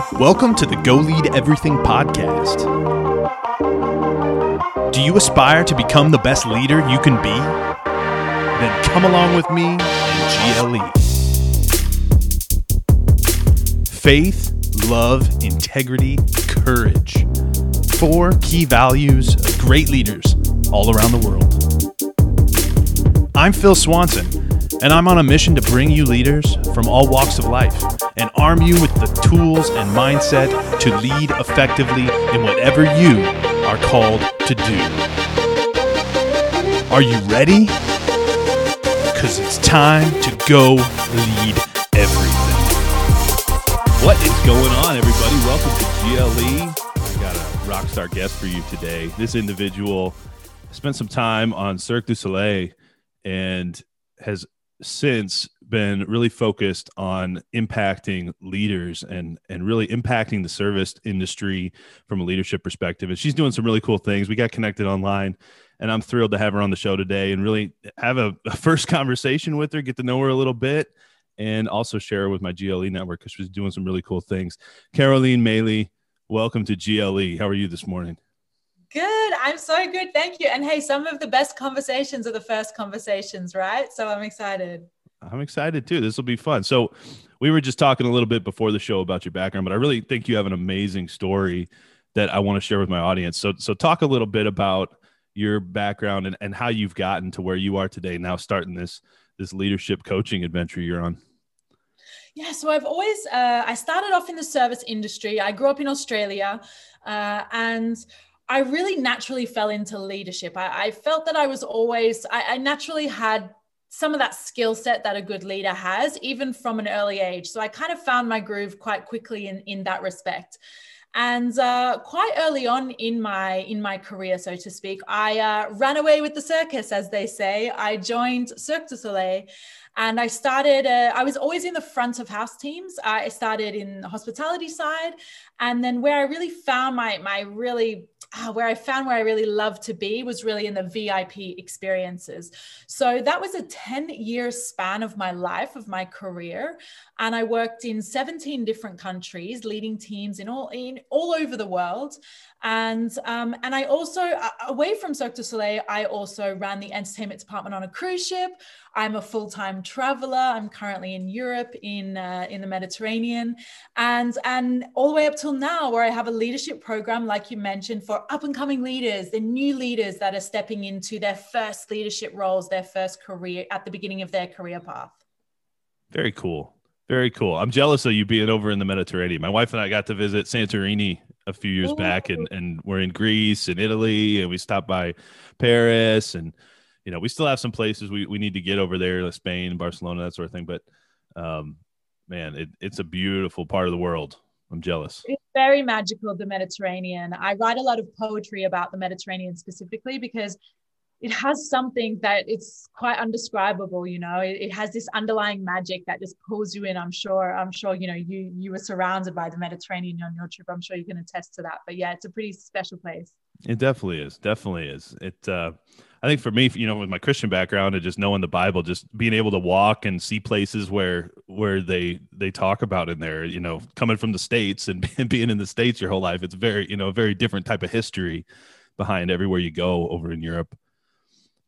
Welcome to the Go Lead Everything podcast. Do you aspire to become the best leader you can be? Then come along with me and GLE. Faith, love, integrity, courage. Four key values of great leaders all around the world. I'm Phil Swanson, and I'm on a mission to bring you leaders from all walks of life and arm you with the tools and mindset to lead effectively in whatever you are called to do. Are you ready? Because it's time to go lead everything. What is going on, everybody? Welcome to GLE. I got a rock star guest for you today. This individual spent some time on Cirque du Soleil and has since been really focused on impacting leaders and and really impacting the service industry from a leadership perspective. And she's doing some really cool things. We got connected online and i'm thrilled to have her on the show today and really have a, a first conversation with her get to know her a little bit and also share with my gle network because she's doing some really cool things. Caroline maley welcome to gle how are you this morning Good. I'm so good. Thank you. And hey, some of the best conversations are the first conversations, right? So I'm excited. I'm excited too. This will be fun. So, we were just talking a little bit before the show about your background, but I really think you have an amazing story that I want to share with my audience. So, so talk a little bit about your background and, and how you've gotten to where you are today. Now, starting this this leadership coaching adventure you're on. Yeah, so I've always uh, I started off in the service industry. I grew up in Australia, uh, and I really naturally fell into leadership. I, I felt that I was always, I, I naturally had some of that skill set that a good leader has, even from an early age. So I kind of found my groove quite quickly in, in that respect. And uh, quite early on in my in my career, so to speak, I uh, ran away with the circus, as they say. I joined Cirque du Soleil, and I started. Uh, I was always in the front of house teams. I started in the hospitality side, and then where I really found my my really uh, where I found where I really loved to be was really in the VIP experiences. So that was a 10 year span of my life, of my career. And I worked in 17 different countries, leading teams in all, in all over the world. And, um, and I also, away from Cirque du Soleil, I also ran the entertainment department on a cruise ship. I'm a full-time traveler. I'm currently in Europe, in uh, in the Mediterranean, and and all the way up till now, where I have a leadership program, like you mentioned, for up-and-coming leaders, the new leaders that are stepping into their first leadership roles, their first career at the beginning of their career path. Very cool. Very cool. I'm jealous of you being over in the Mediterranean. My wife and I got to visit Santorini a few years Ooh. back, and and we're in Greece and Italy, and we stopped by Paris and you know, we still have some places we, we need to get over there, like Spain, Barcelona, that sort of thing. But um, man, it, it's a beautiful part of the world. I'm jealous. It's very magical, the Mediterranean. I write a lot of poetry about the Mediterranean specifically because it has something that it's quite undescribable you know? It, it, has this underlying magic that just pulls you in i'm sure. I'm sure you know you you were surrounded by the mediterranean on your trip. I'm sure you can attest to that. But yeah it's a pretty special place. It definitely is. Definitely is. It uh I think for me, you know, with my Christian background and just knowing the Bible, just being able to walk and see places where where they they talk about in there, you know, coming from the states and being in the states your whole life, it's very you know a very different type of history behind everywhere you go over in Europe.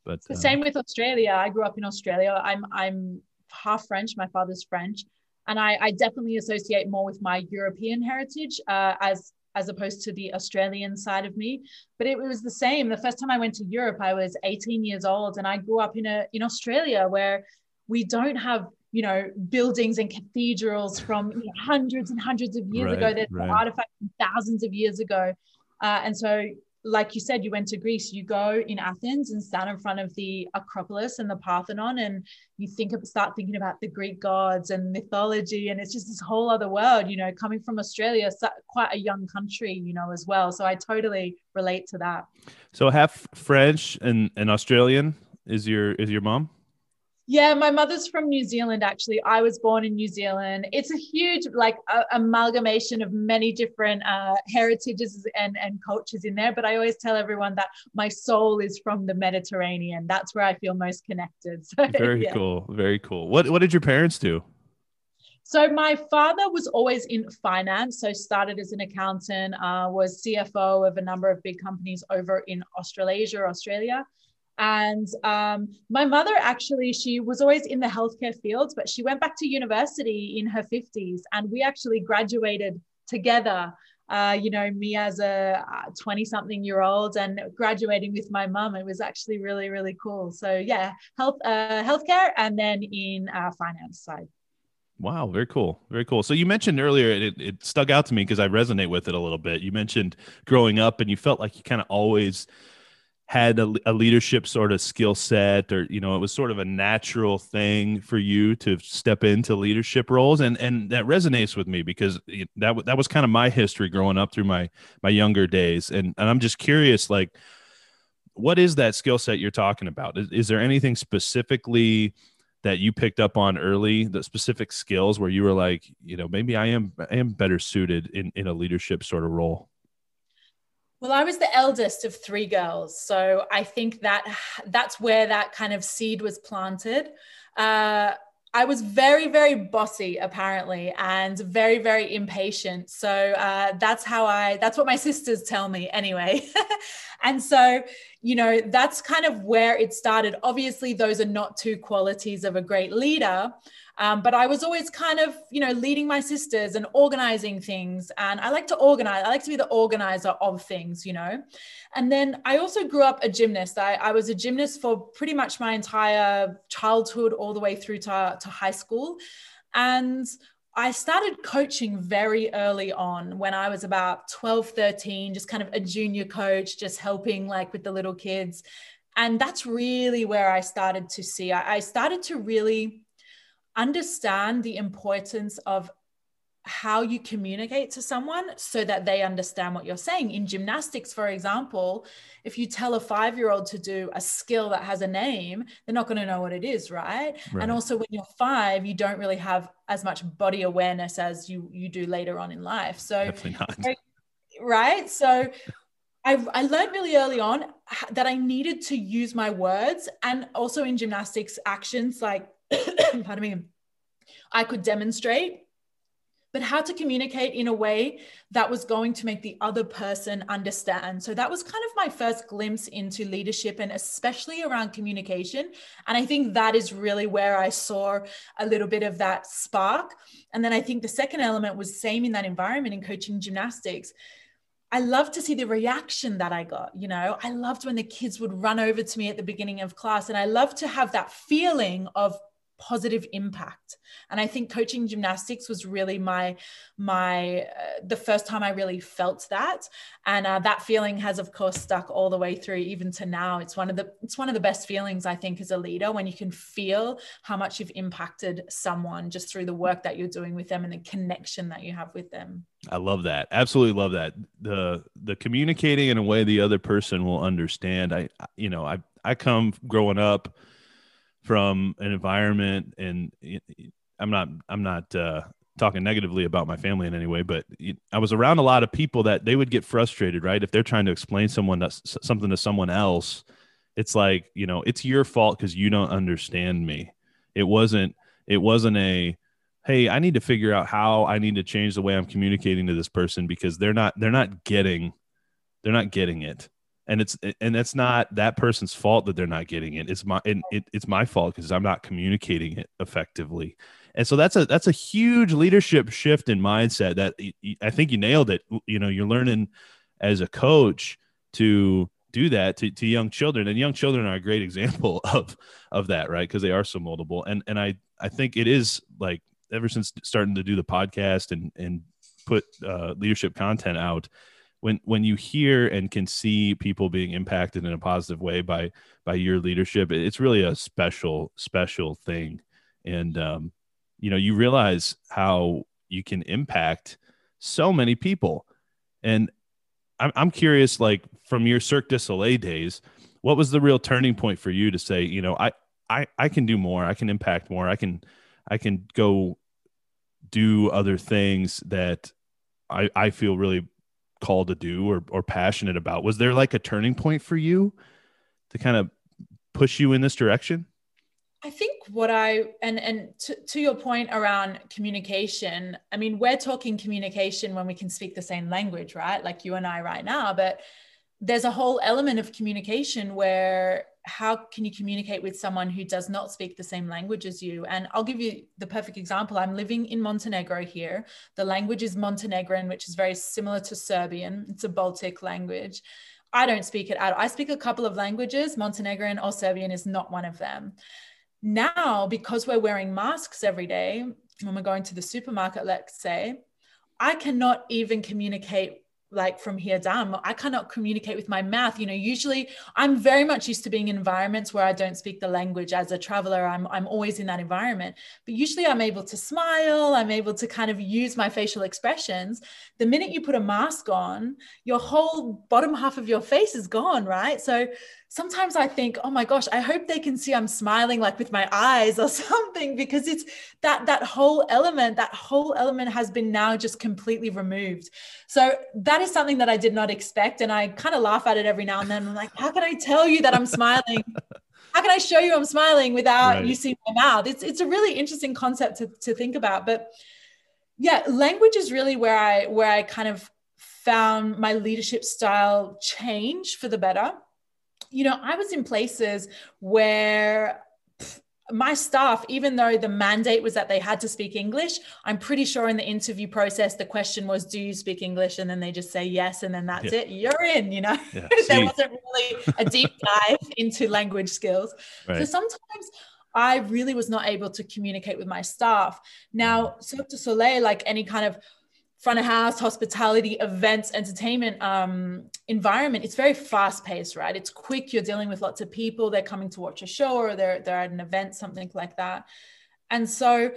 But uh, same with Australia. I grew up in Australia. I'm I'm half French. My father's French, and I, I definitely associate more with my European heritage uh, as as opposed to the Australian side of me. But it was the same. The first time I went to Europe, I was 18 years old, and I grew up in a in Australia where we don't have you know buildings and cathedrals from you know, hundreds and hundreds of years right, ago. There's right. artifacts from thousands of years ago, uh, and so like you said, you went to Greece, you go in Athens and stand in front of the Acropolis and the Parthenon, and you think of, start thinking about the Greek gods and mythology, and it's just this whole other world, you know, coming from Australia, quite a young country, you know, as well. So I totally relate to that. So half French and, and Australian is your is your mom? Yeah, my mother's from New Zealand, actually. I was born in New Zealand. It's a huge, like, uh, amalgamation of many different uh, heritages and, and cultures in there. But I always tell everyone that my soul is from the Mediterranean. That's where I feel most connected. So, very yeah. cool. Very cool. What, what did your parents do? So my father was always in finance. So started as an accountant, uh, was CFO of a number of big companies over in Australasia, Australia. And um, my mother actually, she was always in the healthcare fields, but she went back to university in her 50s. And we actually graduated together. Uh, you know, me as a 20 something year old and graduating with my mum, it was actually really, really cool. So, yeah, health, uh, healthcare, and then in uh, finance side. Wow, very cool. Very cool. So you mentioned earlier, it, it stuck out to me because I resonate with it a little bit. You mentioned growing up and you felt like you kind of always had a, a leadership sort of skill set or, you know, it was sort of a natural thing for you to step into leadership roles. And, and that resonates with me because that, that was kind of my history growing up through my, my younger days. And, and I'm just curious, like, what is that skill set you're talking about? Is, is there anything specifically that you picked up on early the specific skills where you were like you know maybe i am i am better suited in in a leadership sort of role well i was the eldest of three girls so i think that that's where that kind of seed was planted uh, I was very, very bossy, apparently, and very, very impatient. So uh, that's how I, that's what my sisters tell me anyway. and so, you know, that's kind of where it started. Obviously, those are not two qualities of a great leader. Um, but I was always kind of, you know, leading my sisters and organizing things. And I like to organize. I like to be the organizer of things, you know. And then I also grew up a gymnast. I, I was a gymnast for pretty much my entire childhood, all the way through to, to high school. And I started coaching very early on when I was about 12, 13, just kind of a junior coach, just helping like with the little kids. And that's really where I started to see, I, I started to really understand the importance of how you communicate to someone so that they understand what you're saying. In gymnastics, for example, if you tell a five year old to do a skill that has a name, they're not going to know what it is, right? right? And also, when you're five, you don't really have as much body awareness as you you do later on in life. So, right? So, I, I learned really early on that I needed to use my words and also in gymnastics actions like pardon me, I could demonstrate, but how to communicate in a way that was going to make the other person understand. So that was kind of my first glimpse into leadership and especially around communication. And I think that is really where I saw a little bit of that spark. And then I think the second element was same in that environment in coaching gymnastics. I love to see the reaction that I got. You know, I loved when the kids would run over to me at the beginning of class, and I loved to have that feeling of positive impact and i think coaching gymnastics was really my my uh, the first time i really felt that and uh, that feeling has of course stuck all the way through even to now it's one of the it's one of the best feelings i think as a leader when you can feel how much you've impacted someone just through the work that you're doing with them and the connection that you have with them I love that. Absolutely love that. The the communicating in a way the other person will understand. I you know, I I come growing up from an environment and i'm not i'm not uh, talking negatively about my family in any way but i was around a lot of people that they would get frustrated right? If they're trying to explain someone that's something to someone else it's like you know it's your fault because you don't understand me. It wasn't it wasn't a hey i need to figure out how i need to change the way i'm communicating to this person because they're not they're not getting they're not getting it and it's and it's not that person's fault that they're not getting it. It's my it, it's my fault because i'm not communicating it effectively. And so that's a that's a huge leadership shift in mindset that i think you nailed it. You know you're learning as a coach to do that to, to young children and young children are a great example of of that right? Because they are so moldable. And and i i think it is like ever since starting to do the podcast and and put uh, leadership content out when when you hear and can see people being impacted in a positive way by by your leadership it's really a special special thing. And um, you know you realize how you can impact so many people. And i'm, I'm curious like from your cirque du soleil days what was the real turning point for you to say you know i i i can do more i can impact more i can i can go do other things that i i feel really called to do or, or passionate about was there like a turning point for you to kind of push you in this direction I think what I and and to, to your point around communication, I mean, we're talking communication when we can speak the same language, right? Like you and I right now, but there's a whole element of communication where how can you communicate with someone who does not speak the same language as you? And I'll give you the perfect example. I'm living in Montenegro here. The language is Montenegrin, which is very similar to Serbian. It's a Baltic language. I don't speak it at all. I speak a couple of languages. Montenegrin or Serbian is not one of them. Now, because we're wearing masks every day, when we're going to the supermarket, let's say, I cannot even communicate like from here down i cannot communicate with my mouth. You know usually i'm very much used to being in environments where i don't speak the language as a traveler. I'm, I'm always in that environment. But usually i'm able to smile. I'm able to kind of use my facial expressions. The minute you put a mask on your whole bottom half of your face is gone right? So sometimes I think, oh my gosh, I hope they can see I'm smiling like with my eyes or something because it's that that whole element, that whole element has been now just completely removed. So that is something that I did not expect. And I kind of laugh at it every now and then. I'm like, how can I tell you that I'm smiling? How can I show you I'm smiling without right. you seeing my mouth? It's it's a really interesting concept to, to think about. But yeah, language is really where I where I kind of found my leadership style change for the better you know, I was in places where my staff, even though the mandate was that they had to speak English, I'm pretty sure in the interview process, the question was, Do you speak English? And then they just say yes. And then that's yeah. it. You're in, you know, yeah. there wasn't really a deep dive into language skills. Right. So sometimes I really was not able to communicate with my staff. Now, mm. Cirque du Soleil, like any kind of front of house, hospitality, events, entertainment um, environment, it's very fast paced, right? It's quick. You're dealing with lots of people. They're coming to watch a show or they're, they're at an event, something like that. And so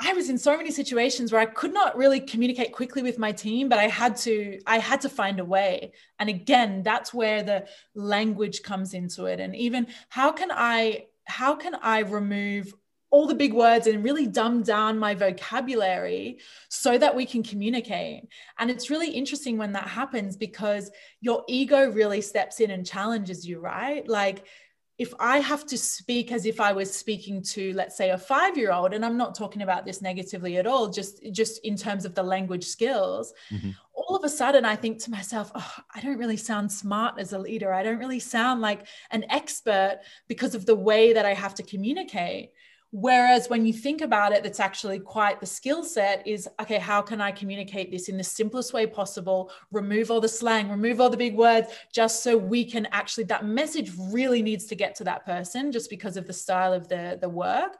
I was in so many situations where I could not really communicate quickly with my team, but I had to, I had to find a way. And again, that's where the language comes into it. And even how can I, how can I remove all the big words and really dumb down my vocabulary so that we can communicate. And it's really interesting when that happens because your ego really steps in and challenges you, right? Like, if I have to speak as if I was speaking to, let's say, a five-year-old, and I'm not talking about this negatively at all, just just in terms of the language skills, mm-hmm. all of a sudden I think to myself, oh, I don't really sound smart as a leader. I don't really sound like an expert because of the way that I have to communicate. Whereas when you think about it, that's actually quite the skill set is okay, how can I communicate this in the simplest way possible? Remove all the slang, remove all the big words, just so we can actually, that message really needs to get to that person just because of the style of the, the work.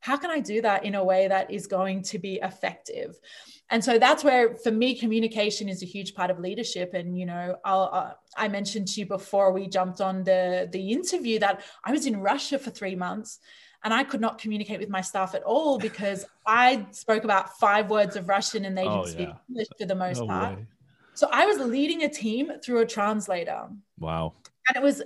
How can I do that in a way that is going to be effective? And so that's where, for me, communication is a huge part of leadership. And you know, uh, I mentioned to you before we jumped on the the interview that I was in Russia for three months, and I could not communicate with my staff at all because I spoke about five words of Russian and they didn't oh, speak yeah. English for the most no part. Way. So I was leading a team through a translator. Wow. And it was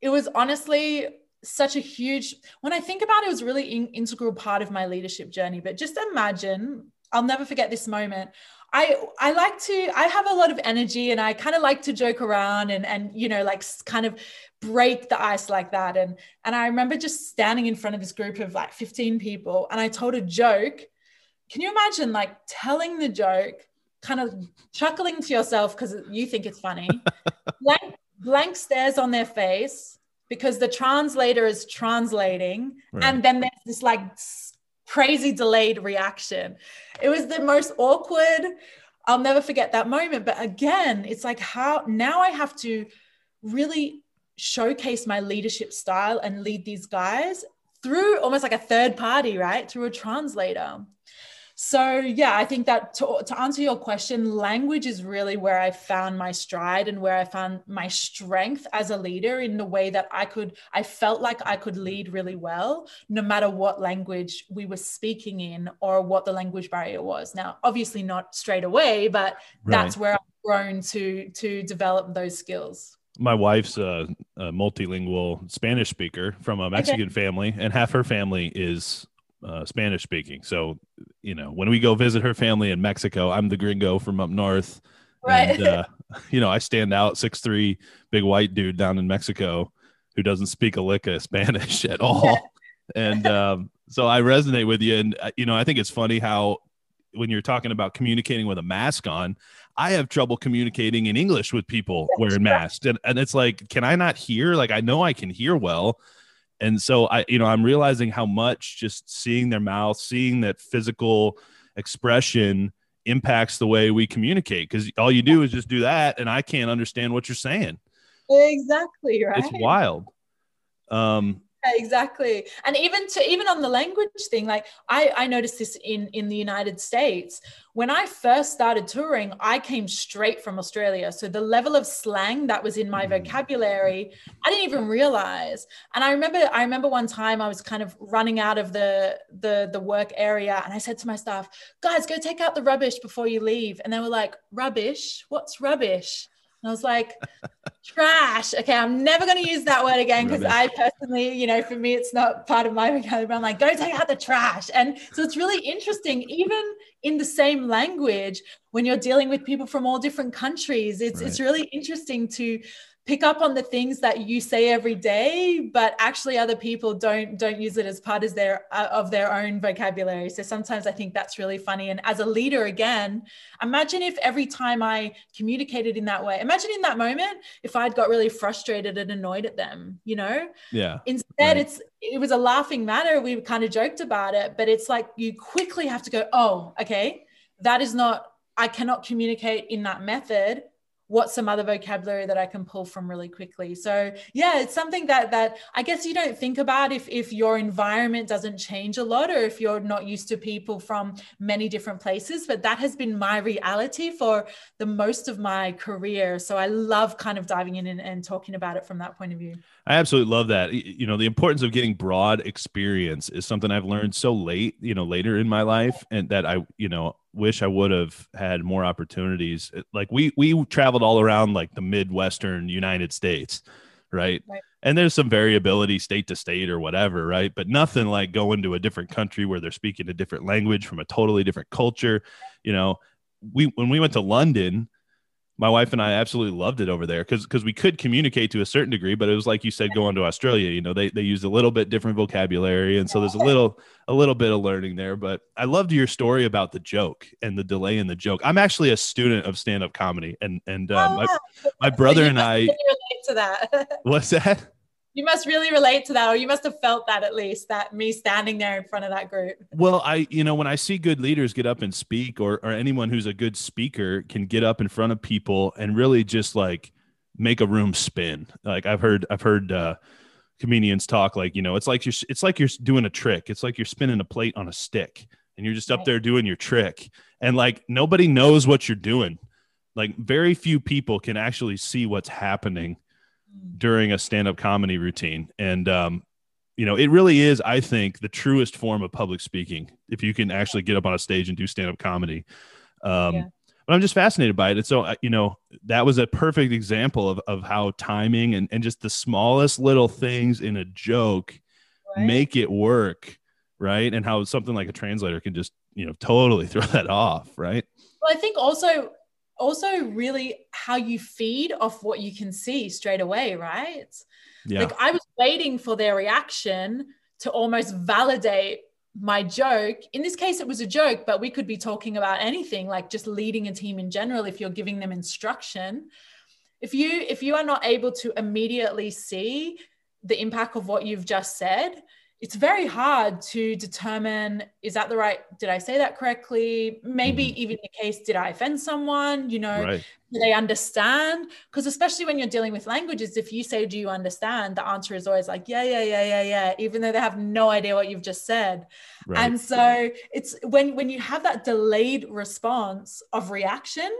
it was honestly such a huge when I think about it, it was really in, integral part of my leadership journey. But just imagine, I'll never forget this moment. I I like to I have a lot of energy and I kind of like to joke around and and you know like kind of break the ice like that and and I remember just standing in front of this group of like 15 people and I told a joke. Can you imagine like telling the joke, kind of chuckling to yourself because you think it's funny, blank, blank stares on their face because the translator is translating right. and then there's this like crazy delayed reaction. It was the most awkward. I'll never forget that moment. But again, it's like how now I have to really showcase my leadership style and lead these guys through almost like a third party, right? Through a translator. So, yeah, I think that to, to answer your question, language is really where I found my stride and where I found my strength as a leader in the way that I could, I felt like I could lead really well, no matter what language we were speaking in or what the language barrier was. Now, obviously not straight away, but right. that's where I've grown to to develop those skills my wife's a, a, multilingual Spanish speaker from a Mexican okay. family, and half her family is uh, Spanish speaking. So, you know, when we go visit her family in Mexico, I'm the gringo from up north. Right. And, uh, you know, I stand out six three, big white dude down in Mexico who doesn't speak a lick of Spanish at all. and um, so I resonate with you. And uh, you know, I think it's funny how when you're talking about communicating with a mask on, I have trouble communicating in English with people wearing masks, and and it's like, can I not hear? Like I know I can hear well. And so I, you know, I'm realizing how much just seeing their mouth, seeing that physical expression impacts the way we communicate because all you do is just do that and i can't understand what you're saying. Exactly right? it's wild. Um exactly. And even to even on the language thing like i i noticed this in in the united states. When i first started touring i came straight from australia. So the level of slang that was in my mm. vocabulary i didn't even realize. And i remember i remember one time i was kind of running out of the the the work area and i said to my staff guys go take out the rubbish before you leave. And they were like rubbish? What's rubbish? And I was like, trash. Okay, I'm never going to use that word again because I personally, you know, for me, it's not part of my vocabulary. I'm like, go take out the trash. And so it's really interesting, even in the same language, when you're dealing with people from all different countries, it's right. it's really interesting to pick up on the things that you say every day but actually other people don't don't use it as part of their uh, of their own vocabulary. So sometimes i think that's really funny. And as a leader again imagine if every time i communicated in that way imagine in that moment if i'd got really frustrated and annoyed at them you know? Yeah instead right. it's it was a laughing matter. We kind of joked about it but it's like you quickly have to go oh okay that is not I cannot communicate in that method what's some other vocabulary that I can pull from really quickly. So yeah, it's something that that I guess you don't think about if if your environment doesn't change a lot or if you're not used to people from many different places. But that has been my reality for the most of my career. So I love kind of diving in and, and talking about it from that point of view. I absolutely love that. You know, the importance of getting broad experience is something I've learned so late, you know, later in my life and that I, you know, wish I would have had more opportunities. Like we we traveled all around like the midwestern United States, right? right? And there's some variability state to state or whatever, right? But nothing like going to a different country where they're speaking a different language from a totally different culture. You know, we when we went to London, my wife and I absolutely loved it over there because because we could communicate to a certain degree, but it was like you said, going to Australia, you know, they they used a little bit different vocabulary, and so there's a little a little bit of learning there. But I loved your story about the joke and the delay in the joke. I'm actually a student of stand up comedy, and and uh, oh, my, my brother and I to that. what's that? You must really relate to that or you must have felt that at least that me standing there in front of that group. Well i you know when i see good leaders get up and speak or or anyone who's a good speaker can get up in front of people and really just like make a room spin. Like i've heard i've heard uh comedians talk like you know it's like you're it's like you're doing a trick. It's like you're spinning a plate on a stick and you're just up there doing your trick. And like nobody knows what you're doing. Like very few people can actually see what's happening during a stand-up comedy routine. And um, you know it really is i think the truest form of public speaking if you can actually get up on a stage and do stand-up comedy. Um, yeah. but i'm just fascinated by it. And so uh, you know that was a perfect example of, of how timing and, and just the smallest little things in a joke right. make it work right? And how something like a translator can just you know totally throw that off right? Well i think also also really how you feed off what you can see straight away, right? Yeah. Like I was waiting for their reaction to almost validate my joke. In this case, it was a joke, but we could be talking about anything, like just leading a team in general if you're giving them instruction. If you if you are not able to immediately see the impact of what you've just said, it's very hard to determine is that the right did i say that correctly maybe mm-hmm. even the case did i offend someone you know right. do they understand because especially when you're dealing with languages if you say do you understand the answer is always like yeah yeah yeah yeah yeah even though they have no idea what you've just said right. and so it's when when you have that delayed response of reaction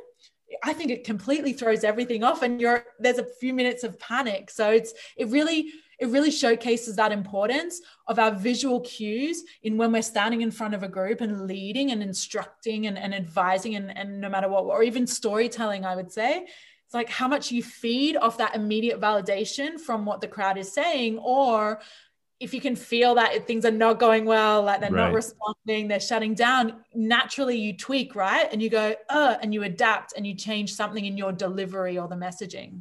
I think it completely throws everything off and you're there's a few minutes of panic. So it's it really it really showcases that importance of our visual cues in when we're standing in front of a group and leading and instructing and, and advising and, and no matter what, or even storytelling, I would say. It's like how much you feed off that immediate validation from what the crowd is saying, or if you can feel that things are not going well, like they're right. not responding, they're shutting down, naturally you tweak, right? And you go, uh, and you adapt and you change something in your delivery or the messaging.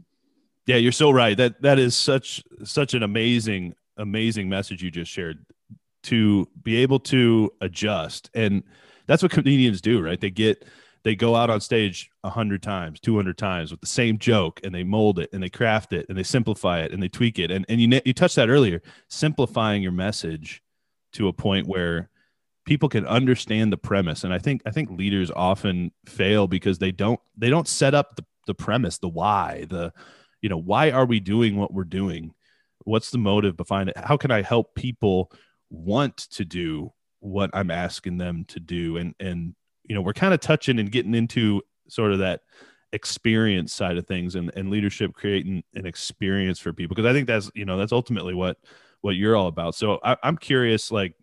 Yeah, you're so right. That that is such such an amazing amazing message you just shared. to be able to adjust and that's what comedians do right they get they go out on stage 100 times 200 times with the same joke and they mold it and they craft it and they simplify it and they tweak it and, and you, you touched that earlier simplifying your message to a point where people can understand the premise and i think i think leaders often fail because they don't they don't set up the, the premise the why the you know why are we doing what we're doing? What's the motive behind it? How can i help people want to do what i'm asking them to do? And and you know we're kind of touching and getting into sort of that experience side of things and, and leadership creating an experience for people. Because i think that's you know that's ultimately what what you're all about. So I, i'm curious like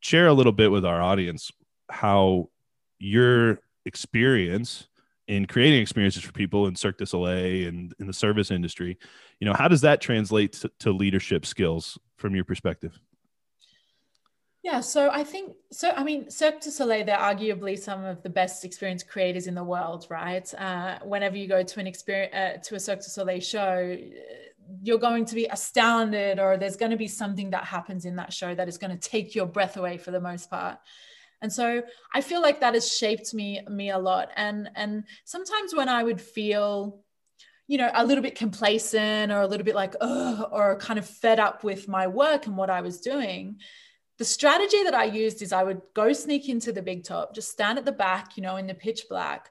share a little bit with our audience how your experience in creating experiences for people in Cirque du Soleil and in the service industry, you know, how does that translate to, to leadership skills from your perspective? Yeah, so I think so. I mean, Cirque du Soleil, they're arguably some of the best experience creators in the world, right? Uh, whenever you go to an experience uh, to a Cirque du Soleil show, you're going to be astounded, or there's going to be something that happens in that show that is going to take your breath away for the most part. And so I feel like that has shaped me me a lot. And and sometimes when I would feel you know, a little bit complacent or a little bit like, oh, or kind of fed up with my work and what I was doing the strategy that I used is I would go sneak into the big top, just stand at the back, you know, in the pitch black.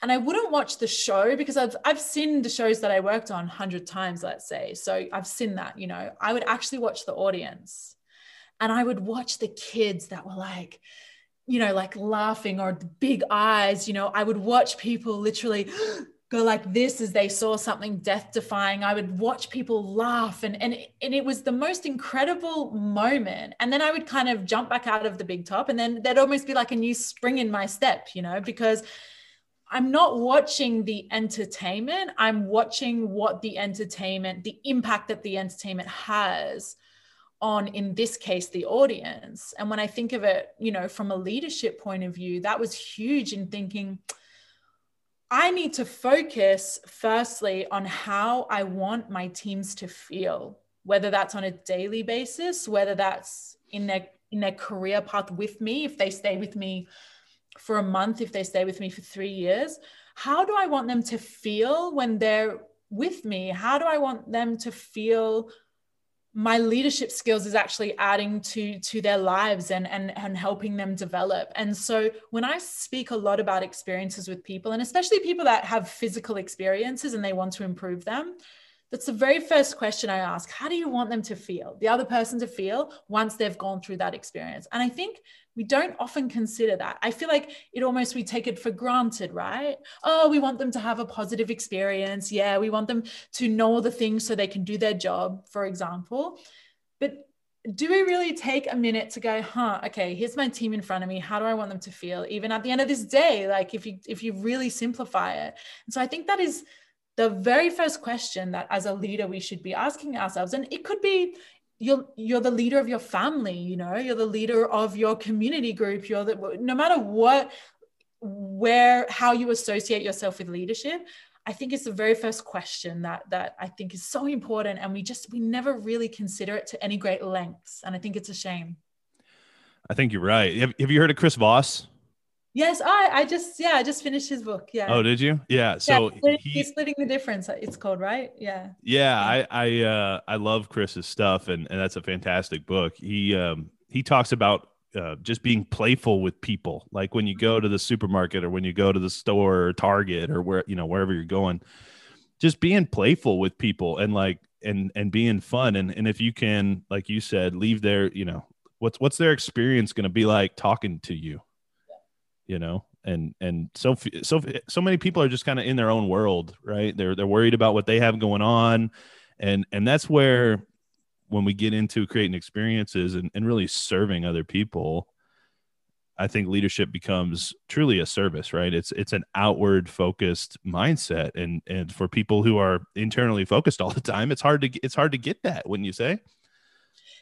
And I wouldn't watch the show because I've I've seen the shows that I worked on hundred times, let's say. So I've seen that, you know. I would actually watch the audience. And I would watch the kids that were like, you know, like laughing or big eyes, you know, I would watch people literally go like this as they saw something death defying i would watch people laugh and and and it was the most incredible moment. And then i would kind of jump back out of the big top and then there'd almost be like a new spring in my step you know because i'm not watching the entertainment. I'm watching what the entertainment the impact that the entertainment has on in this case the audience and when i think of it you know from a leadership point of view that was huge in thinking I need to focus firstly on how I want my teams to feel, whether that's on a daily basis, whether that's in their in their career path with me, if they stay with me for a month, if they stay with me for 3 years, how do I want them to feel when they're with me? How do I want them to feel my leadership skills is actually adding to to their lives and and and helping them develop. And so when i speak a lot about experiences with people and especially people that have physical experiences and they want to improve them that's the very first question i ask how do you want them to feel? The other person to feel once they've gone through that experience. And i think we don't often consider that. I feel like it almost we take it for granted, right? Oh, we want them to have a positive experience. Yeah, we want them to know the things so they can do their job, for example. But do we really take a minute to go, huh, okay, here's my team in front of me. How do I want them to feel? Even at the end of this day, like if you if you really simplify it. And so I think that is the very first question that as a leader we should be asking ourselves and it could be you're you're the leader of your family you know you're the leader of your community group. You're the no matter what where how you associate yourself with leadership i think it's the very first question that that i think is so important and we just we never really consider it to any great lengths and i think it's a shame. I think you're right. Have, have you heard of chris voss Yes, I I just yeah I just finished his book. Yeah. Oh, did you? Yeah. So yeah, he, he's splitting the difference. It's called right. Yeah. Yeah, I I uh, I love Chris's stuff, and and that's a fantastic book. He um he talks about uh, just being playful with people, like when you go to the supermarket or when you go to the store or Target or where you know wherever you're going, just being playful with people and like and and being fun and and if you can like you said leave their you know what's what's their experience going to be like talking to you you know and and so so so many people are just kind of in their own world right? They're they're worried about what they have going on. And and that's where when we get into creating experiences and, and really serving other people i think leadership becomes truly a service right? It's it's an outward focused mindset. And and for people who are internally focused all the time it's hard to it's hard to get that wouldn't you say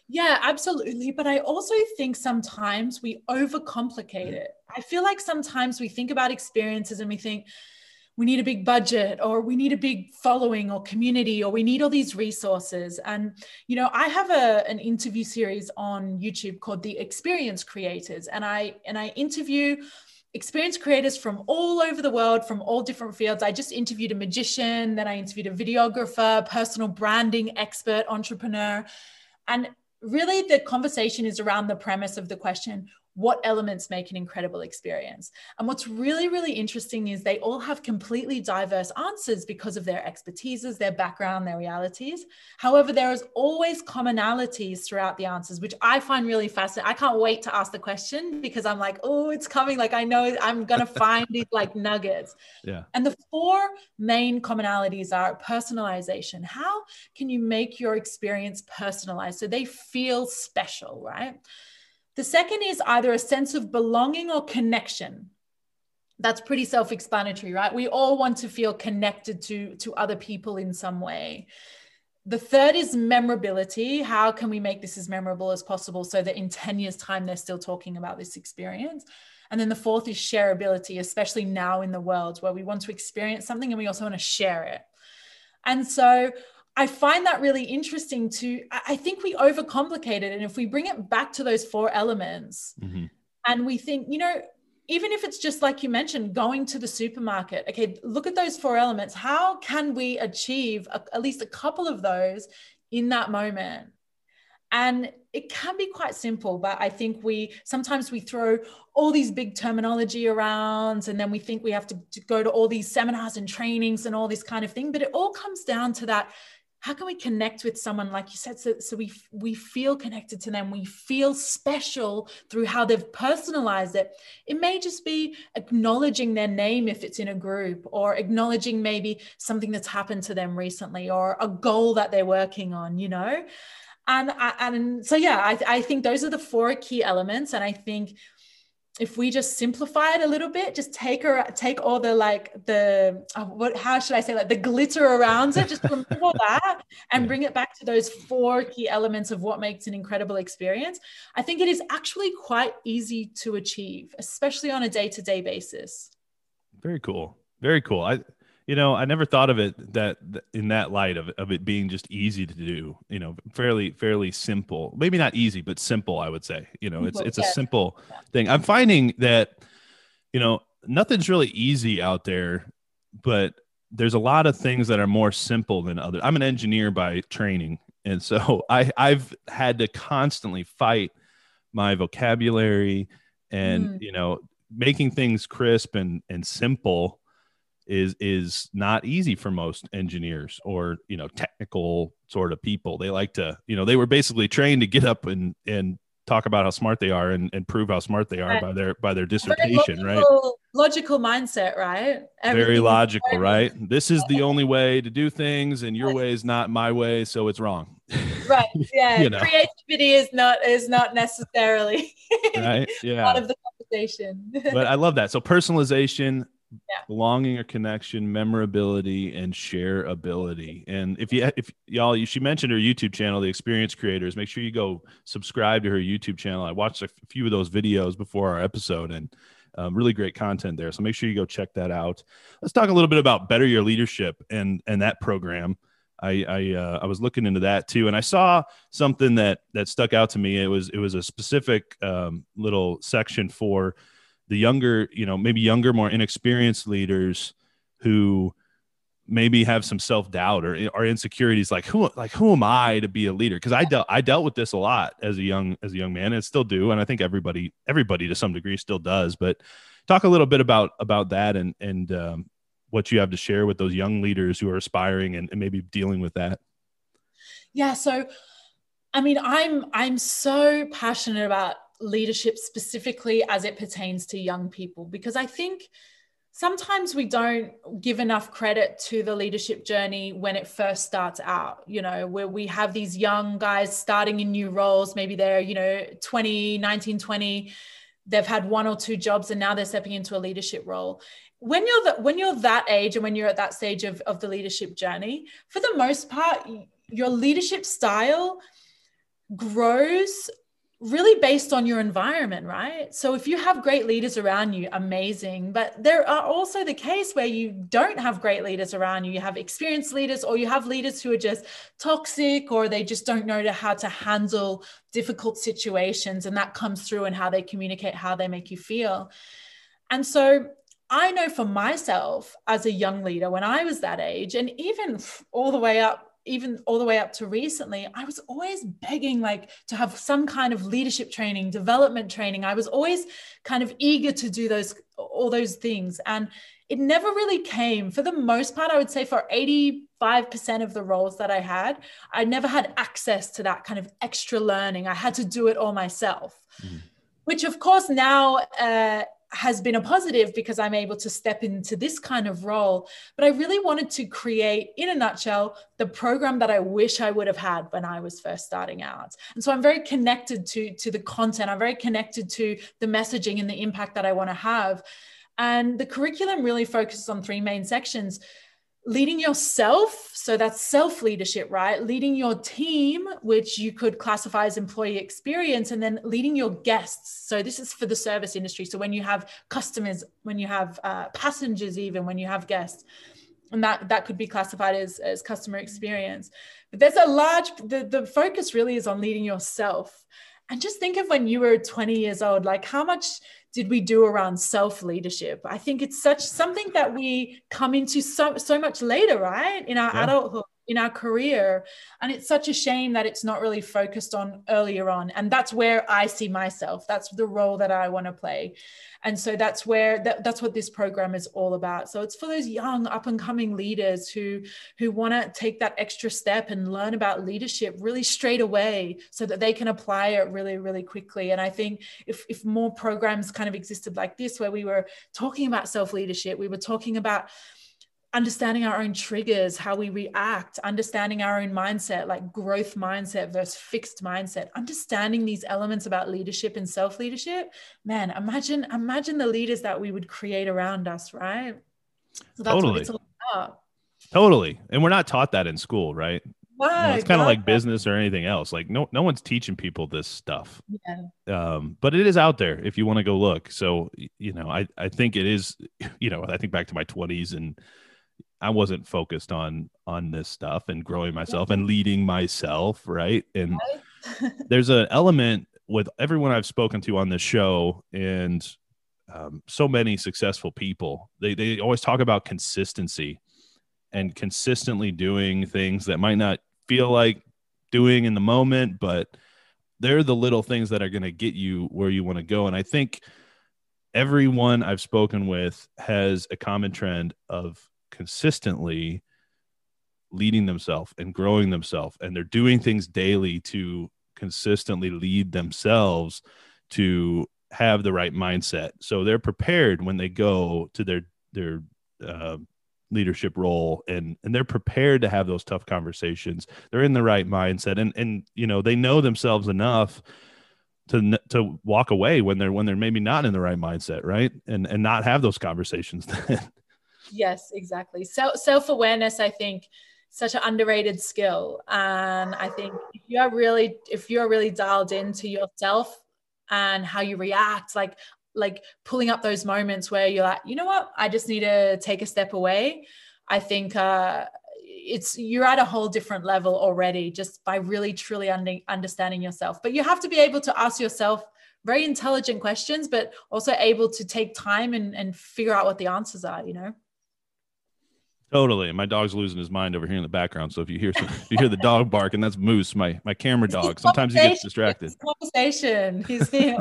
yeah, absolutely. But I also think sometimes we overcomplicate mm-hmm. it. I feel like sometimes we think about experiences and we think, we need a big budget or we need a big following or community or we need all these resources and you know i have a, an interview series on youtube called the experience creators and i and i interview experience creators from all over the world from all different fields i just interviewed a magician then i interviewed a videographer personal branding expert entrepreneur and really the conversation is around the premise of the question what elements make an incredible experience. And what's really, really interesting is they all have completely diverse answers because of their expertises, their background, their realities. However, there is always commonalities throughout the answers, which I find really fascinating. I can't wait to ask the question because I'm like, oh, it's coming. Like I know I'm gonna find these like nuggets. Yeah. And the four main commonalities are personalization. How can you make your experience personalized so they feel special, right? The second is either a sense of belonging or connection. That's pretty self explanatory, right? We all want to feel connected to, to other people in some way. The third is memorability. How can we make this as memorable as possible so that in 10 years' time, they're still talking about this experience? And then the fourth is shareability, especially now in the world where we want to experience something and we also want to share it. And so I find that really interesting to, I think we overcomplicate it. And if we bring it back to those four elements mm-hmm. and we think, you know, even if it's just like you mentioned, going to the supermarket, okay, look at those four elements. How can we achieve a, at least a couple of those in that moment? And it can be quite simple, but I think we sometimes we throw all these big terminology around and then we think we have to, to go to all these seminars and trainings and all this kind of thing. But it all comes down to that how can we connect with someone like you said so, so we we feel connected to them. We feel special through how they've personalized it. It may just be acknowledging their name if it's in a group or acknowledging maybe something that's happened to them recently or a goal that they're working on you know? And and so yeah I, I think those are the four key elements. And i think if we just simplify it a little bit, just take her, take all the like the uh, what? How should I say like the glitter around it? Just remove all that and bring it back to those four key elements of what makes an incredible experience. I think it is actually quite easy to achieve, especially on a day-to-day basis. Very cool. Very cool. I you know i never thought of it that in that light of, of it being just easy to do you know fairly fairly simple. Maybe not easy but simple i would say you know it's it's a simple thing. I'm finding that you know nothing's really easy out there but there's a lot of things that are more simple than others i'm an engineer by training and so i i've had to constantly fight my vocabulary and mm. you know making things crisp and and simple is is not easy for most engineers or you know technical sort of people. They like to you know they were basically trained to get up and and talk about how smart they are and, and prove how smart they are right. by their by their dissertation logical, right? logical mindset right? Everything very logical right? This is the only way to do things and your way is not my way so it's wrong. Right yeah. You know. creativity is not is not necessarily right yeah. part of the conversation. But i love that. So personalization yeah. belonging or connection, memorability, and shareability. And if you if y'all she mentioned her YouTube channel, the Experience Creators, make sure you go subscribe to her YouTube channel. I watched a few of those videos before our episode and um, really great content there. So make sure you go check that out. Let's talk a little bit about Better Your Leadership and and that program. I I, uh, I was looking into that too, and I saw something that that stuck out to me. It was it was a specific um, little section for the younger, you know, maybe younger, more inexperienced leaders who maybe have some self doubt or, or insecurities like who like who am I to be a leader? Because I dealt I dealt with this a lot as a young as a young man and still do, and I think everybody everybody to some degree still does. But talk a little bit about about that and and um, what you have to share with those young leaders who are aspiring and, and maybe dealing with that. Yeah, so I mean, I'm I'm so passionate about leadership specifically as it pertains to young people because I think sometimes we don't give enough credit to the leadership journey when it first starts out you know where we have these young guys starting in new roles. Maybe they're you know 20 19 20 they've had one or two jobs and now they're stepping into a leadership role. When you're the, when you're that age and when you're at that stage of, of the leadership journey for the most part your leadership style grows really based on your environment, right? So if you have great leaders around you, amazing. But there are also the case where you don't have great leaders around you. You have experienced leaders, or you have leaders who are just toxic, or they just don't know how to handle difficult situations. And that comes through in how they communicate, how they make you feel. And so I know for myself as a young leader, when I was that age, and even all the way up even all the way up to recently, I was always begging like to have some kind of leadership training, development training. I was always kind of eager to do those all those things and it never really came. For the most part, I would say for 85% of the roles that I had, I never had access to that kind of extra learning. I had to do it all myself. Mm. Which, of course, now uh, has been a positive because I'm able to step into this kind of role. But I really wanted to create, in a nutshell, the program that I wish I would have had when I was first starting out. And so I'm very connected to, to the content, I'm very connected to the messaging and the impact that I want to have. And the curriculum really focuses on three main sections leading yourself so that's self leadership right? Leading your team which you could classify as employee experience and then leading your guests. So this is for the service industry. So when you have customers when you have uh, passengers even when you have guests and that that could be classified as, as customer experience. But there's a large the, the focus really is on leading yourself. And just think of when you were 20 years old like how much did we do around self leadership i think it's such something that we come into so so much later right? In our yeah. adulthood in our career and it's such a shame that it's not really focused on earlier on and that's where i see myself. That's the role that i want to play. And so that's where that, that's what this program is all about. So it's for those young up and coming leaders who who want to take that extra step and learn about leadership really straight away so that they can apply it really really quickly. And i think if if more programs kind of existed like this where we were talking about self leadership we were talking about understanding our own triggers, how we react, understanding our own mindset, like growth mindset versus fixed mindset, understanding these elements about leadership and self leadership. Man, imagine imagine the leaders that we would create around us, right? So totally. Totally. And we're not taught that in school, right? you know, it's kind of like business or anything else. Like no, no one's teaching people this stuff. Yeah. Um, but it is out there if you want to go look. So, you know, I, I think it is, you know, I think back to my twenties and I wasn't focused on on this stuff and growing myself and leading myself, right? And there's an element with everyone I've spoken to on this show and um, so many successful people. They they always talk about consistency and consistently doing things that might not feel like doing in the moment, but they're the little things that are going to get you where you want to go. And I think everyone I've spoken with has a common trend of consistently leading themselves and growing themselves. And they're doing things daily to consistently lead themselves to have the right mindset. So they're prepared when they go to their their uh, leadership role and and they're prepared to have those tough conversations. They're in the right mindset and and you know they know themselves enough to to walk away when they're when they're maybe not in the right mindset right? And and not have those conversations Yes, exactly. So self awareness, I think, such an underrated skill, and I think if you are really if you're really dialed into yourself and how you react, like like pulling up those moments where you're like, you know what, I just need to take a step away. I think uh, it's you're at a whole different level already just by really truly under, understanding yourself. But you have to be able to ask yourself very intelligent questions, but also able to take time and, and figure out what the answers are. You know. Totally. My dog's losing his mind over here in the background. So if you hear some, if you hear the dog bark, and that's Moose, my my camera dog. Sometimes he gets distracted. conversation. He's being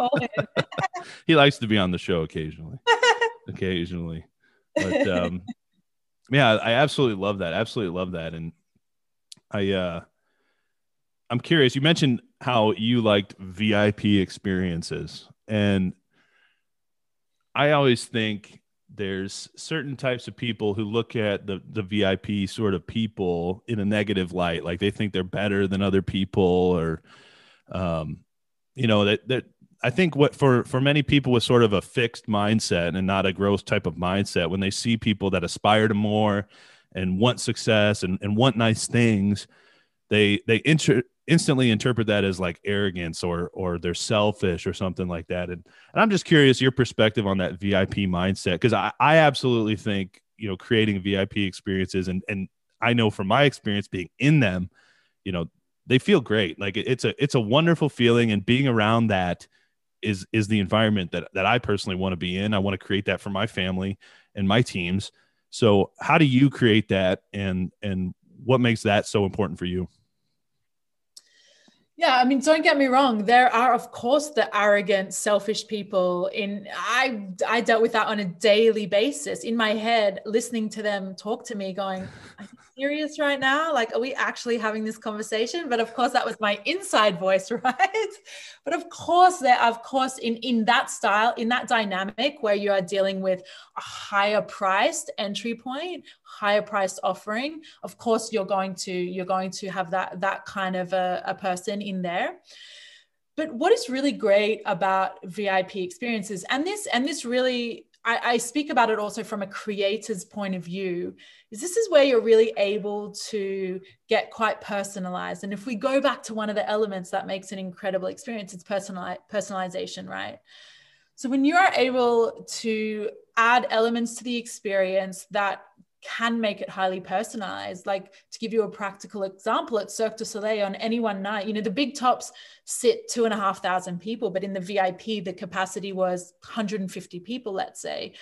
he likes to be on the show occasionally. occasionally. But um yeah, I absolutely love that. Absolutely love that. And I uh I'm curious, you mentioned how you liked VIP experiences. And I always think there's certain types of people who look at the the VIP sort of people in a negative light, like they think they're better than other people, or um, you know that that I think what for for many people with sort of a fixed mindset and not a growth type of mindset, when they see people that aspire to more and want success and, and want nice things, they they inter- instantly interpret that as like arrogance or or they're selfish or something like that. And, and I'm just curious your perspective on that VIP mindset because I, I absolutely think you know creating VIP experiences and and I know from my experience being in them, you know, they feel great. Like it's a it's a wonderful feeling and being around that is is the environment that that I personally want to be in. I want to create that for my family and my teams. So how do you create that and and what makes that so important for you? Yeah, I mean, don't get me wrong. There are, of course, the arrogant, selfish people. In I, I dealt with that on a daily basis. In my head, listening to them talk to me, going, serious right now? Like, are we actually having this conversation? But of course, that was my inside voice, right? but of course, there, of course, in in that style, in that dynamic where you are dealing with a higher priced entry point, higher priced offering, of course, you're going to you're going to have that that kind of a, a person in there but what is really great about vip experiences and this and this really I, I, speak about it also from a creator's point of view is this is where you're really able to get quite personalized. And if we go back to one of the elements that makes an incredible experience it's personali- personalization right? So when you are able to add elements to the experience that can make it highly personalized. Like to give you a practical example, at Cirque du Soleil on any one night, you know, the big tops sit two and a half thousand people, but in the VIP, the capacity was 150 people, let's say.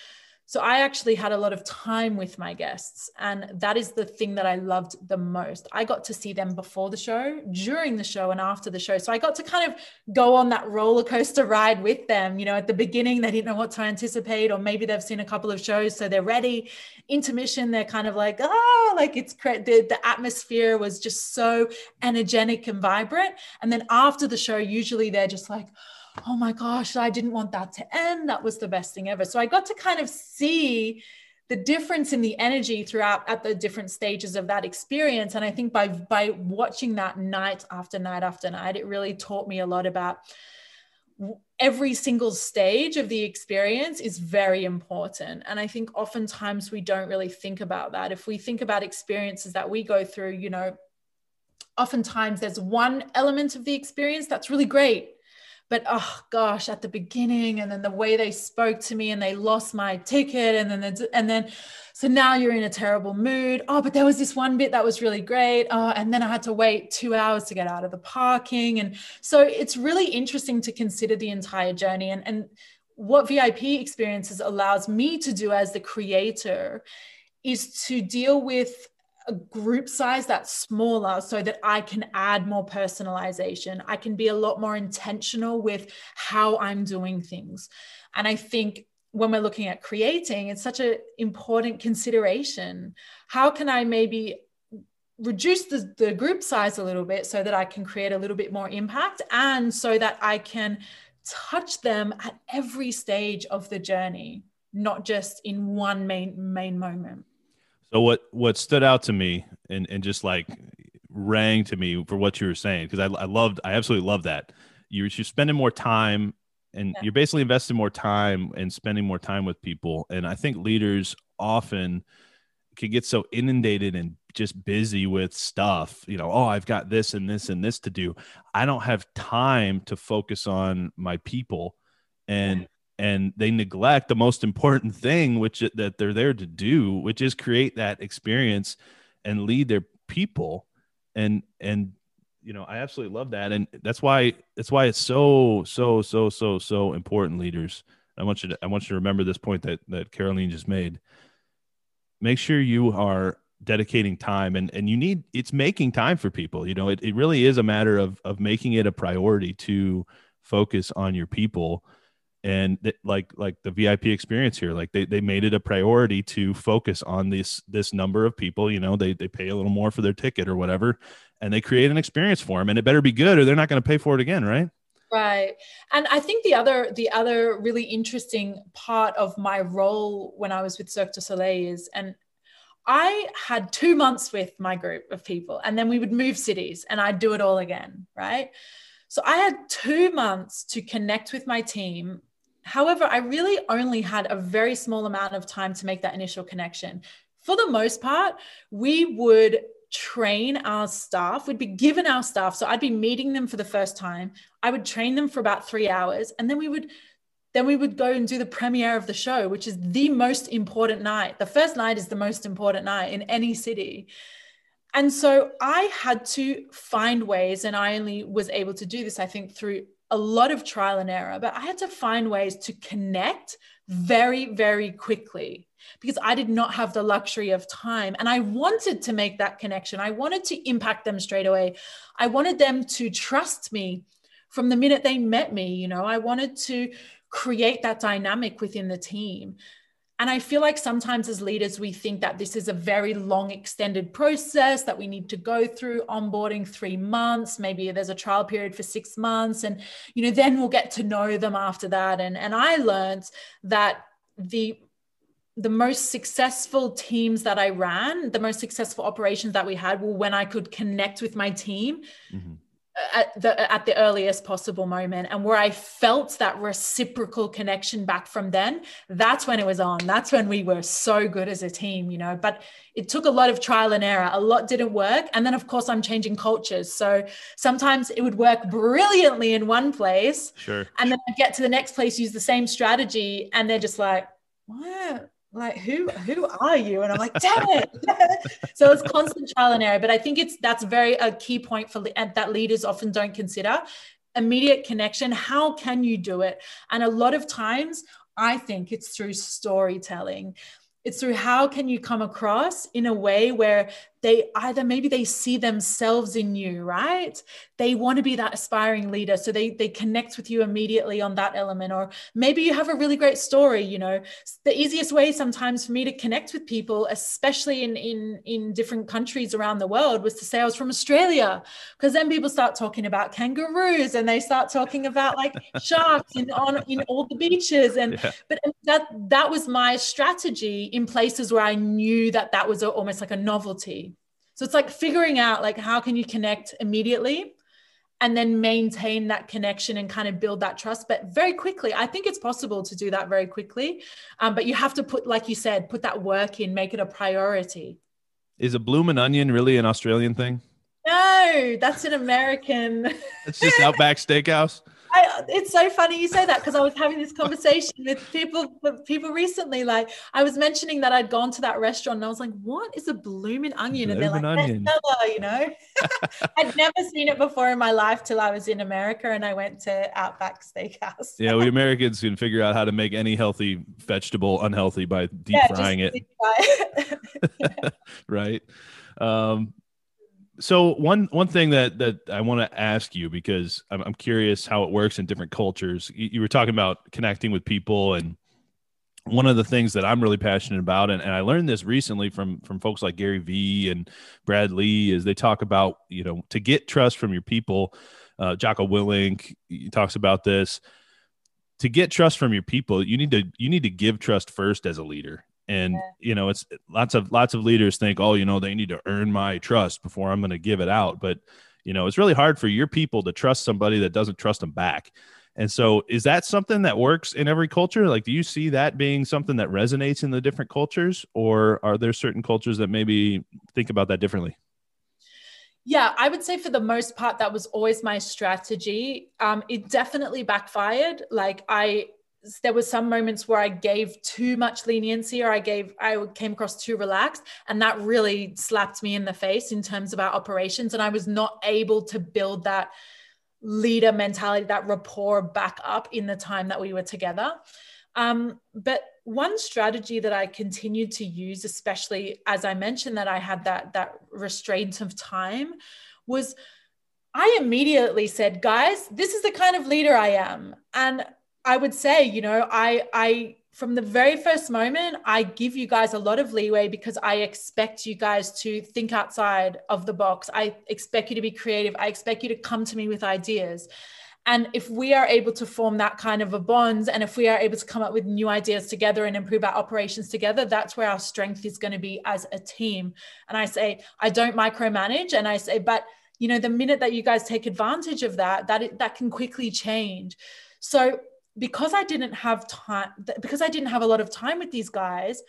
So I actually had a lot of time with my guests. And that is the thing that I loved the most. I got to see them before the show, during the show, and after the show. So I got to kind of go on that roller coaster ride with them. You know, at the beginning, they didn't know what to anticipate, or maybe they've seen a couple of shows, so they're ready. Intermission, they're kind of like, oh, like it's great. The, the atmosphere was just so energetic and vibrant. And then after the show, usually they're just like, oh my gosh, I didn't want that to end. That was the best thing ever. So I got to kind of see the difference in the energy throughout at the different stages of that experience. And I think by by watching that night after night after night, it really taught me a lot about every single stage of the experience is very important. And I think oftentimes we don't really think about that. If we think about experiences that we go through, you know, oftentimes there's one element of the experience that's really great but oh gosh at the beginning and then the way they spoke to me and they lost my ticket and then and then so now you're in a terrible mood. Oh but there was this one bit that was really great. Oh and then i had to wait two hours to get out of the parking. And so it's really interesting to consider the entire journey and and what vip experiences allows me to do as the creator is to deal with a group size that's smaller so that I can add more personalization. I can be a lot more intentional with how I'm doing things. And I think when we're looking at creating, it's such an important consideration. How can I maybe reduce the, the group size a little bit so that I can create a little bit more impact and so that I can touch them at every stage of the journey, not just in one main main moment. So what what stood out to me and and just like rang to me for what you were saying because I, I loved I absolutely love that. You're you're spending more time and yeah. you're basically investing more time and spending more time with people. And I think leaders often can get so inundated and just busy with stuff you know oh I've got this and this and this to do. I don't have time to focus on my people. And and they neglect the most important thing which that they're there to do which is create that experience and lead their people. And and you know i absolutely love that. And that's why that's why it's so so so so so important leaders. I want you to i want you to remember this point that that caroline just made. Make sure you are dedicating time and and you need it's making time for people. You know it, it really is a matter of of making it a priority to focus on your people and th- like like the vip experience here like they, they made it a priority to focus on this this number of people you know they, they pay a little more for their ticket or whatever and they create an experience for them and it better be good or they're not going to pay for it again right right and i think the other the other really interesting part of my role when i was with cirque du soleil is and I had two months with my group of people, and then we would move cities and I'd do it all again, right? So I had two months to connect with my team However, I really only had a very small amount of time to make that initial connection. For the most part, we would train our staff. We'd be given our staff. So I'd be meeting them for the first time. I would train them for about three hours and then we would then we would go and do the premiere of the show, which is the most important night. The first night is the most important night in any city. And so I had to find ways, and I only was able to do this, I think, through a lot of trial and error, but I had to find ways to connect very, very quickly because I did not have the luxury of time. And I wanted to make that connection. I wanted to impact them straight away. I wanted them to trust me from the minute they met me. You know, I wanted to create that dynamic within the team. And I feel like sometimes as leaders, we think that this is a very long, extended process that we need to go through onboarding three months. Maybe there's a trial period for six months. And, you know, then we'll get to know them after that. And, and I learned that the the most successful teams that I ran, the most successful operations that we had were when I could connect with my team mm-hmm at the at the earliest possible moment and where i felt that reciprocal connection back from then that's when it was on. That's when we were so good as a team you know but it took a lot of trial and error. A lot didn't work. And then of course i'm changing cultures. So sometimes it would work brilliantly in one place sure. and then i get to the next place use the same strategy and they're just like what like who who are you? And i'm like damn it. So it's constant trial and error but i think it's that's very a key point for that leaders often don't consider immediate connection. How can you do it? And a lot of times i think it's through storytelling. It's through how can you come across in a way where they either maybe they see themselves in you right? They want to be that aspiring leader so they they connect with you immediately on that element. Or maybe you have a really great story you know? The easiest way sometimes for me to connect with people especially in in in different countries around the world was to say i was from australia. Because then people start talking about kangaroos and they start talking about like sharks in on in all the beaches and yeah. but that that was my strategy in places where i knew that that was a, almost like a novelty so it's like figuring out like how can you connect immediately and then maintain that connection and kind of build that trust. But very quickly i think it's possible to do that very quickly. Um, but you have to put like you said put that work in make it a priority. Is a bloomin' onion really an australian thing? No that's an american. It's just outback steakhouse I, it's so funny you say that because I was having this conversation with people with people recently. Like I was mentioning that I'd gone to that restaurant and I was like, "What is a blooming onion?" and they're like, onion. you know. I'd never seen it before in my life till I was in America and I went to Outback Steakhouse. yeah, we Americans can figure out how to make any healthy vegetable unhealthy by deep yeah, frying it. it. right. Um, so one one thing that that I want to ask you because I'm, I'm curious how it works in different cultures. You, you, were talking about connecting with people, and one of the things that I'm really passionate about, and, and I learned this recently from from folks like Gary Vee and Brad Lea, is they talk about you know to get trust from your people. Uh, Jocko Willink talks about this. To get trust from your people, you need to you need to give trust first as a leader and yeah. you know it's lots of lots of leaders think oh you know they need to earn my trust before i'm going to give it out but you know it's really hard for your people to trust somebody that doesn't trust them back and so is that something that works in every culture like do you see that being something that resonates in the different cultures or are there certain cultures that maybe think about that differently yeah, I would say for the most part, that was always my strategy. Um, it definitely backfired. Like I there were some moments where I gave too much leniency or I gave I came across too relaxed and that really slapped me in the face in terms of our operations and I was not able to build that leader mentality that rapport back up in the time that we were together. Um, but one strategy that I continued to use especially as I mentioned that I had that that restraint of time was I immediately said guys this is the kind of leader I am and I would say, you know, I I from the very first moment, I give you guys a lot of leeway because I expect you guys to think outside of the box. I expect you to be creative. I expect you to come to me with ideas. And if we are able to form that kind of a bond, and if we are able to come up with new ideas together and improve our operations together, that's where our strength is going to be as a team. And I say, I don't micromanage. And I say, but you know, the minute that you guys take advantage of that, that that can quickly change. So because I didn't have time, because I didn't have a lot of time with these guys,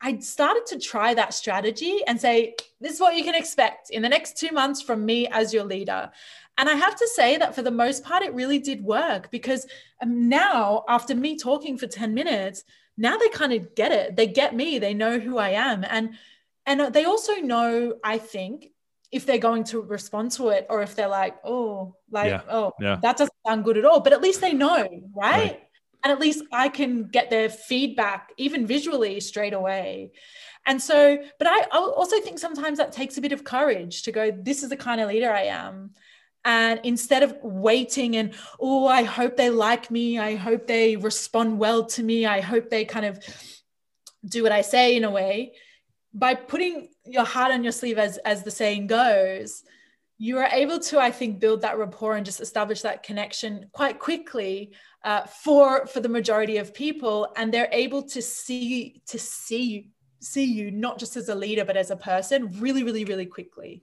I started to try that strategy and say, this is what you can expect in the next two months from me as your leader. And I have to say that for the most part, it really did work because um, now, after me talking for 10 minutes, now they kind of get it. They get me, they know who I am. And and they also know, I think, if they're going to respond to it or if they're like, oh, like, yeah. oh, yeah. that doesn't sound good at all. But at least they know, right? right? And at least I can get their feedback, even visually, straight away. And so, but I also think sometimes that takes a bit of courage to go, this is the kind of leader I am. And instead of waiting and, oh, I hope they like me, I hope they respond well to me, I hope they kind of do what I say in a way, by putting your heart on your sleeve, as, as the saying goes, you are able to, I think, build that rapport and just establish that connection quite quickly uh, for for the majority of people, and they're able to see to see see you not just as a leader but as a person really, really, really quickly.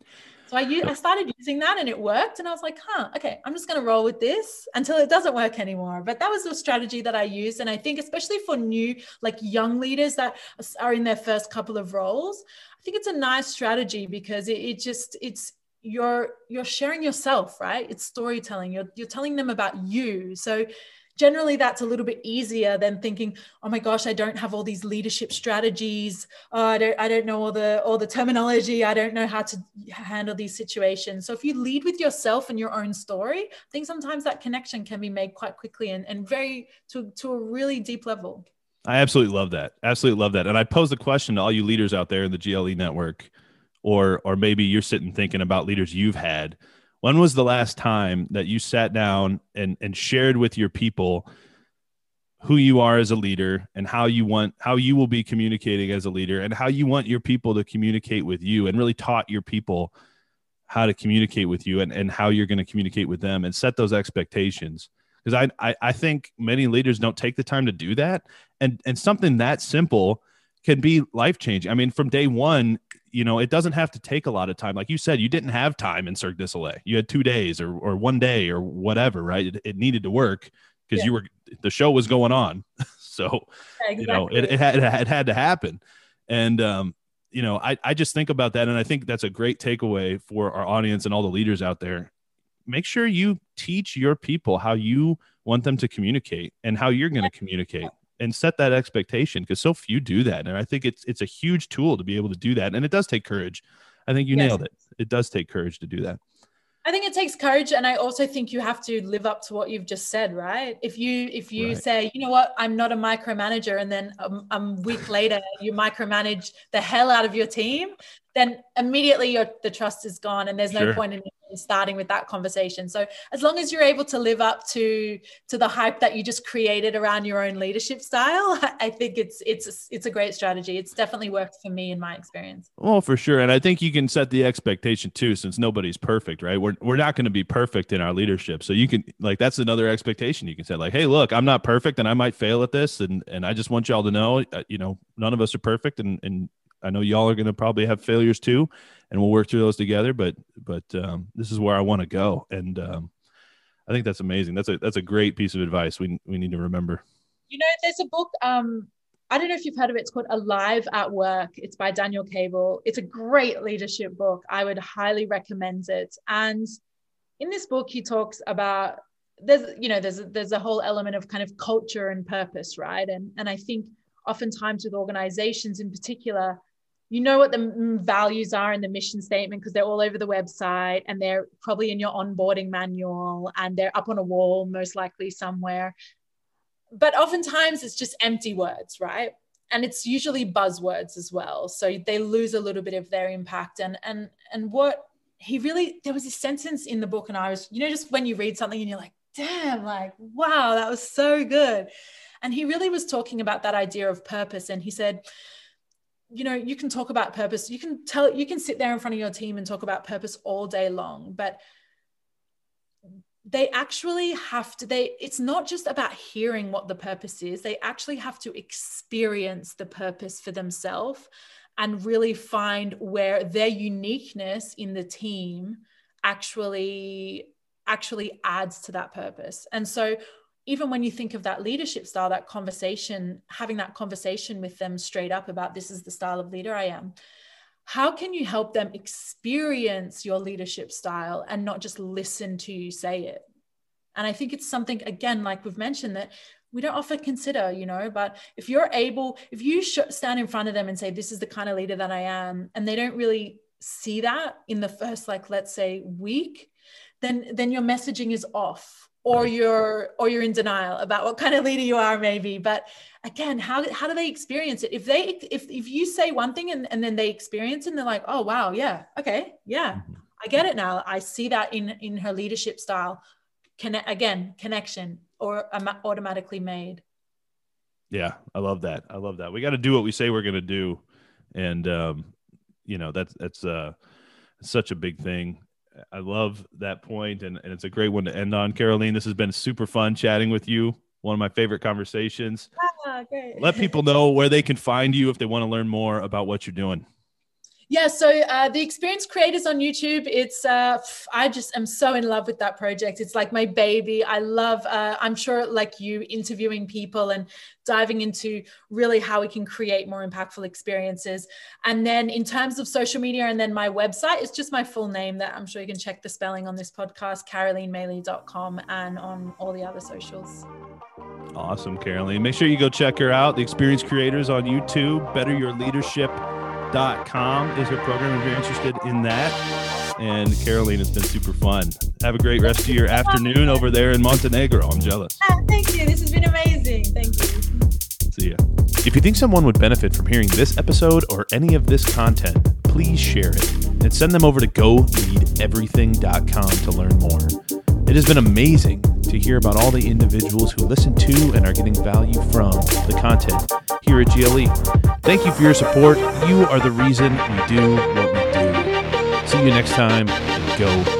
So I, I started using that and it worked. And I was like, huh, okay, I'm just going to roll with this until it doesn't work anymore. But that was the strategy that I used. And I think, especially for new, like young leaders that are in their first couple of roles, I think it's a nice strategy because it, it just, it's, you're you're sharing yourself right it's storytelling you're, you're telling them about you so generally that's a little bit easier than thinking oh my gosh i don't have all these leadership strategies. Oh, i don't i don't know all the all the terminology. I don't know how to handle these situations. So if you lead with yourself and your own story i think sometimes that connection can be made quite quickly and, and very to to a really deep level. I absolutely love that. Absolutely love that. And i pose the question to all you leaders out there in the gle network or or maybe you're sitting thinking about leaders you've had when was the last time that you sat down and, and shared with your people who you are as a leader and how you want how you will be communicating as a leader and how you want your people to communicate with you and really taught your people how to communicate with you and, and how you're going to communicate with them and set those expectations? Because I, I i think many leaders don't take the time to do that. And and something that simple can be life changing i mean from day one you know, it doesn't have to take a lot of time. Like you said, you didn't have time in Cirque du Soleil. You had two days or, or one day or whatever, right? It, it needed to work because yeah. you were, the show was going on. so, exactly. you know, it, it, had, it had to happen. And, um, you know, I, I just think about that. And I think that's a great takeaway for our audience and all the leaders out there. Make sure you teach your people how you want them to communicate and how you're going to communicate and set that expectation because so few do that and i think it's it's a huge tool to be able to do that and it does take courage. I think you yes. nailed it. It does take courage to do that. I think it takes courage and i also think you have to live up to what you've just said right? If you if you right. say you know what? I'm not a micromanager and then a, a week later you micromanage the hell out of your team then immediately your the trust is gone and there's no sure. point in starting with that conversation. So as long as you're able to live up to to the hype that you just created around your own leadership style i think it's it's it's a great strategy. It's definitely worked for me in my experience. Well for sure. And i think you can set the expectation too since nobody's perfect right? We're, we're not going to be perfect in our leadership. So you can like that's another expectation you can set like hey look i'm not perfect and i might fail at this and and i just want y'all to know uh, you know none of us are perfect and and I know y'all are going to probably have failures too, and we'll work through those together. But but um, this is where I want to go, and um, I think that's amazing. That's a that's a great piece of advice. We we need to remember. You know, there's a book. Um, I don't know if you've heard of it. It's called Alive at Work. It's by Daniel Cable. It's a great leadership book. I would highly recommend it. And in this book, he talks about there's you know there's a, there's a whole element of kind of culture and purpose, right? And and I think oftentimes with organizations in particular you know what the values are in the mission statement because they're all over the website and they're probably in your onboarding manual and they're up on a wall most likely somewhere. But oftentimes it's just empty words right? And it's usually buzzwords as well. So they lose a little bit of their impact. And and and what he really there was a sentence in the book and i was you know just when you read something and you're like damn like wow that was so good. And he really was talking about that idea of purpose. And he said you know you can talk about purpose. You can tell you can sit there in front of your team and talk about purpose all day long but they actually have to they it's not just about hearing what the purpose is. They actually have to experience the purpose for themselves and really find where their uniqueness in the team actually actually adds to that purpose. And so even when you think of that leadership style, that conversation, having that conversation with them straight up about this is the style of leader I am. How can you help them experience your leadership style and not just listen to you say it? And I think it's something, again, like we've mentioned, that we don't often consider, you know. But if you're able, if you stand in front of them and say, This is the kind of leader that I am, and they don't really see that in the first, like, let's say, week, then then your messaging is off or you're or you're in denial about what kind of leader you are maybe. But again how, how do they experience it? If they if, if you say one thing and, and then they experience it and they're like oh wow yeah okay yeah mm-hmm. i get it now. I see that in in her leadership style connect again connection or automatically made. Yeah i love that. I love that. We got to do what we say we're going to do. And um you know that's that's uh such a big thing I love that point, and, and it's a great one to end on. Caroline, this has been super fun chatting with you. One of my favorite conversations. Ah. Let people know where they can find you if they want to learn more about what you're doing. Yeah, so uh, the Experience Creators on YouTube, it's, uh, I just am so in love with that project. It's like my baby. I love, uh, I'm sure, like you, interviewing people and diving into really how we can create more impactful experiences. And then in terms of social media, and then my website, it's just my full name that I'm sure you can check the spelling on this podcast, carolinemaley.com, and on all the other socials. Awesome, Caroline. Make sure you go check her out. The Experience Creators on YouTube, Better Your Leadership com is her program if you're interested in that. And Caroline, it's been super fun. Have a great rest of your afternoon over there in Montenegro. I'm jealous. Ah, thank you. This has been amazing. Thank you. See ya. If you think someone would benefit from hearing this episode or any of this content, please share it and send them over to goleadeverything.com to learn more. It has been amazing to hear about all the individuals who listen to and are getting value from the content here at GLE. Thank you for your support. You are the reason we do what we do. See you next time. Go